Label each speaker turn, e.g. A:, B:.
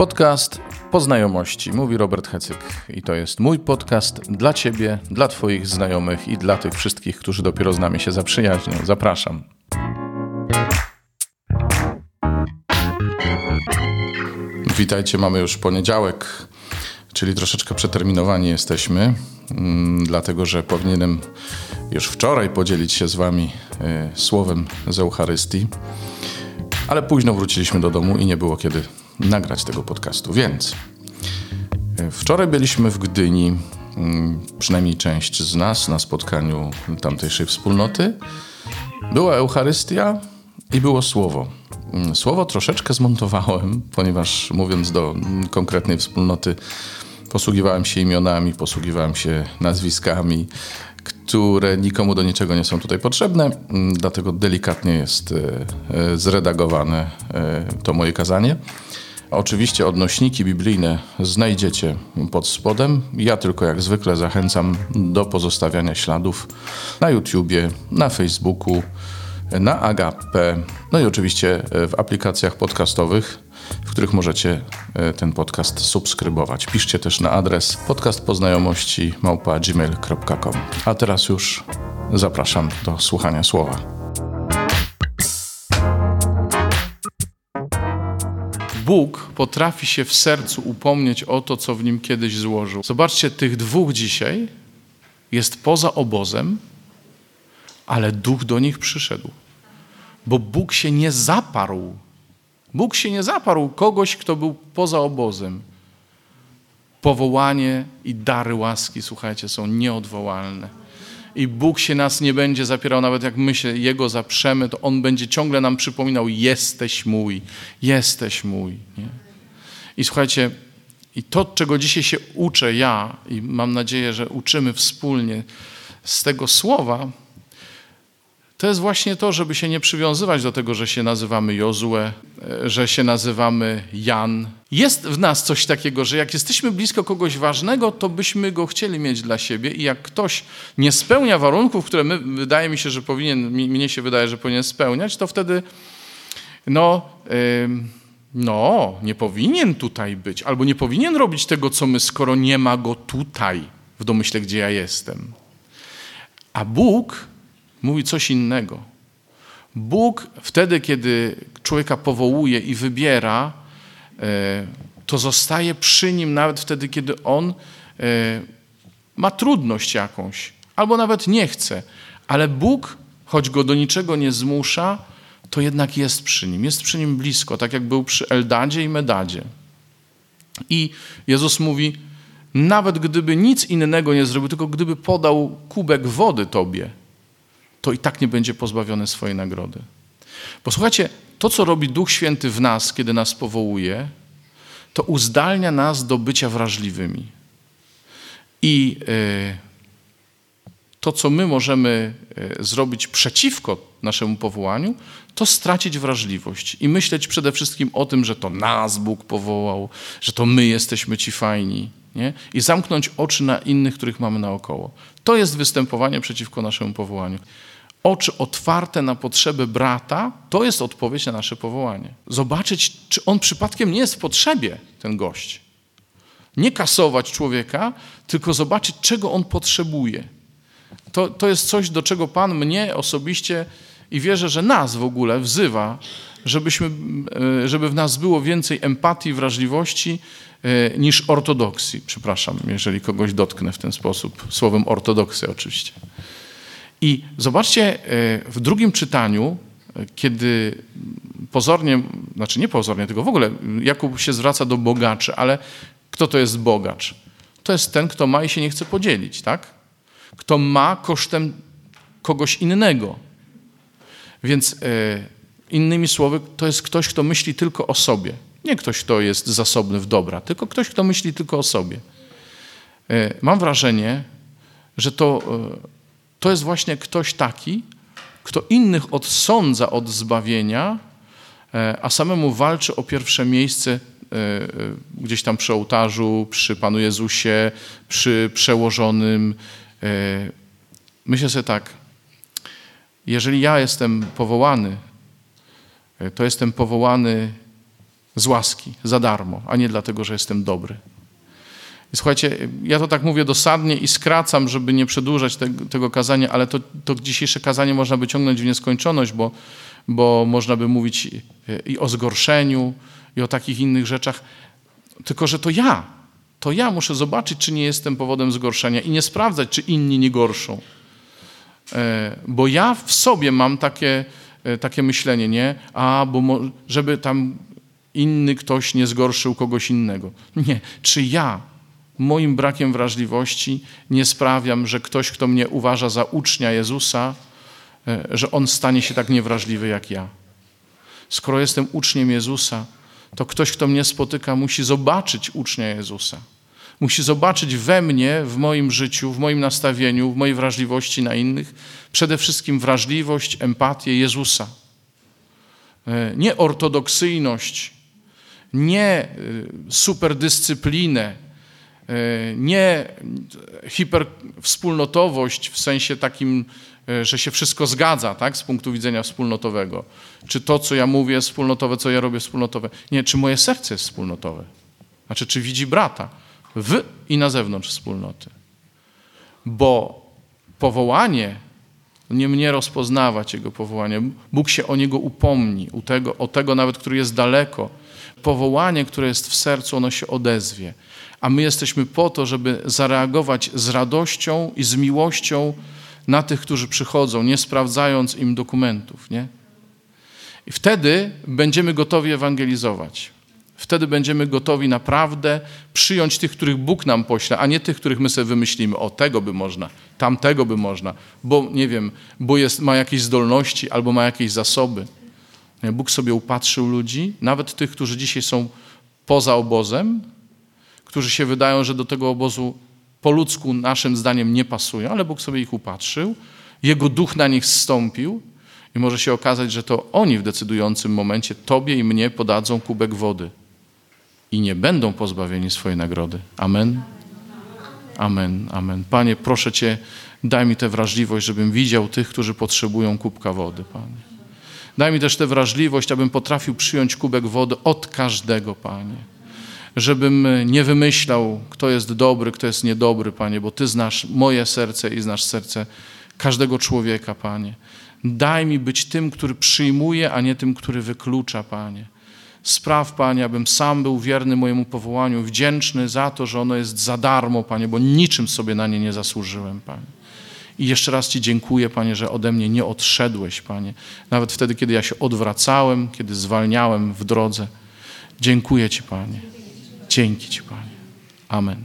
A: Podcast po znajomości, mówi Robert Hecyk. I to jest mój podcast dla Ciebie, dla Twoich znajomych i dla tych wszystkich, którzy dopiero z nami się zaprzyjaźnią. Zapraszam. Witajcie, mamy już poniedziałek, czyli troszeczkę przeterminowani jesteśmy, mm, dlatego że powinienem już wczoraj podzielić się z Wami y, słowem z Eucharystii, ale późno wróciliśmy do domu i nie było kiedy nagrać tego podcastu. Więc y, wczoraj byliśmy w Gdyni, y, przynajmniej część z nas na spotkaniu tamtejszej wspólnoty. Była Eucharystia i było słowo. Mm, słowo troszeczkę zmontowałem, ponieważ mówiąc do konkretnej wspólnoty, posługiwałem się imionami, posługiwałem się nazwiskami, które nikomu do niczego nie są tutaj potrzebne, mm, dlatego delikatnie jest e, e, zredagowane e, to moje kazanie. Oczywiście odnośniki biblijne znajdziecie pod spodem. Ja tylko jak zwykle zachęcam do pozostawiania śladów na YouTubie, na Facebooku, na Agape, no i oczywiście w aplikacjach podcastowych, w których możecie ten podcast subskrybować. Piszcie też na adres podcastpoznajomości. A teraz już zapraszam do słuchania słowa. Bóg potrafi się w sercu upomnieć o to, co w nim kiedyś złożył. Zobaczcie, tych dwóch dzisiaj jest poza obozem, ale duch do nich przyszedł. Bo Bóg się nie zaparł. Bóg się nie zaparł kogoś, kto był poza obozem. Powołanie i dary łaski, słuchajcie, są nieodwołalne i Bóg się nas nie będzie zapierał, nawet jak my się Jego zaprzemy, to On będzie ciągle nam przypominał, jesteś mój, jesteś mój. Nie? I słuchajcie, i to, czego dzisiaj się uczę ja i mam nadzieję, że uczymy wspólnie z tego słowa, to jest właśnie to, żeby się nie przywiązywać do tego, że się nazywamy Jozue, że się nazywamy Jan. Jest w nas coś takiego, że jak jesteśmy blisko kogoś ważnego, to byśmy go chcieli mieć dla siebie i jak ktoś nie spełnia warunków, które my, wydaje mi się, że powinien, mnie się wydaje, że powinien spełniać, to wtedy no, no, nie powinien tutaj być, albo nie powinien robić tego, co my, skoro nie ma go tutaj, w domyśle, gdzie ja jestem. A Bóg mówi coś innego. Bóg wtedy, kiedy człowieka powołuje i wybiera, e, to zostaje przy nim nawet wtedy, kiedy on e, ma trudność jakąś, albo nawet nie chce. Ale Bóg, choć go do niczego nie zmusza, to jednak jest przy nim, jest przy nim blisko, tak jak był przy Eldadzie i Medadzie. I Jezus mówi, nawet gdyby nic innego nie zrobił, tylko gdyby podał kubek wody tobie, to i tak nie będzie pozbawiony swojej nagrody. Posłuchajcie, to co robi Duch Święty w nas, kiedy nas powołuje, to uzdalnia nas do bycia wrażliwymi. I e, to, co my możemy e, zrobić przeciwko naszemu powołaniu, to stracić wrażliwość i myśleć przede wszystkim o tym, że to nas Bóg powołał, że to my jesteśmy ci fajni. Nie? I zamknąć oczy na innych, których mamy naokoło. To jest występowanie przeciwko naszemu powołaniu oczy otwarte na potrzeby brata, to jest odpowiedź na nasze powołanie. Zobaczyć, czy on przypadkiem nie jest w potrzebie, ten gość. Nie kasować człowieka, tylko zobaczyć, czego on potrzebuje. To, to jest coś, do czego Pan mnie osobiście i wierzę, że nas w ogóle wzywa, żebyśmy, e, żeby w nas było więcej empatii, wrażliwości e, niż ortodoksji. Przepraszam, jeżeli kogoś dotknę w ten sposób, słowem ortodoksja oczywiście. I zobaczcie, e, w drugim czytaniu, kiedy pozornie, znaczy nie pozornie, tylko w ogóle Jakub się zwraca do bogaczy, ale kto to jest bogacz? To jest ten, kto ma i się nie chce podzielić, tak? Kto ma kosztem kogoś innego. Więc innymi słowy, to jest ktoś, kto myśli tylko o sobie. Nie ktoś, kto jest zasobny w dobra, tylko ktoś, kto myśli tylko o sobie. Mam wrażenie, że to to jest właśnie ktoś taki, kto innych odsądza od zbawienia, e, a samemu walczy o pierwsze miejsce e, e, gdzieś tam przy ołtarzu, przy Panu Jezusie, przy przełożonym. Myślę sobie tak, jeżeli ja jestem powołany, to jestem powołany z łaski, za darmo, a nie dlatego, że jestem dobry. I słuchajcie, ja to tak mówię dosadnie i skracam, żeby nie przedłużać te, tego kazania, ale to, to dzisiejsze kazanie można by ciągnąć w nieskończoność, bo, bo można by mówić i o zgorszeniu, i o takich innych rzeczach. Tylko, że to ja, to ja muszę zobaczyć, czy nie jestem powodem zgorszenia i nie sprawdzać, czy inni nie gorszą. E, bo ja w sobie mam takie, e, takie myślenie, nie? A, bo żeby tam inny ktoś nie zgorszył kogoś innego. Nie. Czy ja moim brakiem wrażliwości nie sprawiam, że ktoś, kto mnie uważa za ucznia Jezusa, e, że on stanie się tak niewrażliwy jak ja? Skoro jestem uczniem Jezusa, to ktoś, kto mnie spotyka, musi zobaczyć ucznia Jezusa. Musi zobaczyć we mnie, w moim życiu, w moim nastawieniu, w mojej wrażliwości na innych, przede wszystkim wrażliwość, empatię Jezusa. E, nie ortodoksyjność, nie e, superdyscyplinę, e, nie hiperwspólnotowość w sensie takim, że się wszystko zgadza tak, z punktu widzenia wspólnotowego. Czy to, co ja mówię, jest wspólnotowe, co ja robię, wspólnotowe. Nie, czy moje serce jest wspólnotowe. Znaczy, czy widzi brata w i na zewnątrz wspólnoty. Bo powołanie, nie mnie rozpoznawać Jego powołanie. Bóg się o Niego upomni, u tego, o tego nawet, który jest daleko. Powołanie, które jest w sercu, ono się odezwie. A my jesteśmy po to, żeby zareagować z radością i z miłością na tych, którzy przychodzą, nie sprawdzając im dokumentów. Nie? I wtedy będziemy gotowi ewangelizować. Wtedy będziemy gotowi naprawdę przyjąć tych, których Bóg nam pośle, a nie tych, których my sobie wymyślimy. O, tego by można, tamtego by można, bo nie wiem, bo jest, ma jakieś zdolności albo ma jakieś zasoby. Bóg sobie upatrzył ludzi, nawet tych, którzy dzisiaj są poza obozem, którzy się wydają, że do tego obozu po ludzku naszym zdaniem nie pasują, ale Bóg sobie ich upatrzył, Jego duch na nich zstąpił i może się okazać, że to oni w decydującym momencie Tobie i mnie podadzą kubek wody i nie będą pozbawieni swojej nagrody. Amen. Amen, amen. Panie, proszę Cię, daj mi tę wrażliwość, żebym widział tych, którzy potrzebują kubka wody, Panie. Daj mi też tę wrażliwość, abym potrafił przyjąć kubek wody od każdego, Panie. Żebym nie wymyślał, kto jest dobry, kto jest niedobry, Panie, bo Ty znasz moje serce i znasz serce każdego człowieka, Panie. Daj mi być tym, który przyjmuje, a nie tym, który wyklucza, Panie. Spraw, Panie, abym sam był wierny mojemu powołaniu, wdzięczny za to, że ono jest za darmo, Panie, bo niczym sobie na nie nie zasłużyłem, Panie. I jeszcze raz Ci dziękuję, Panie, że ode mnie nie odszedłeś, Panie. Nawet wtedy, kiedy ja się odwracałem, kiedy zwalniałem w drodze. Dziękuję Ci, Panie. Dzięki Ci, Panie. Amen.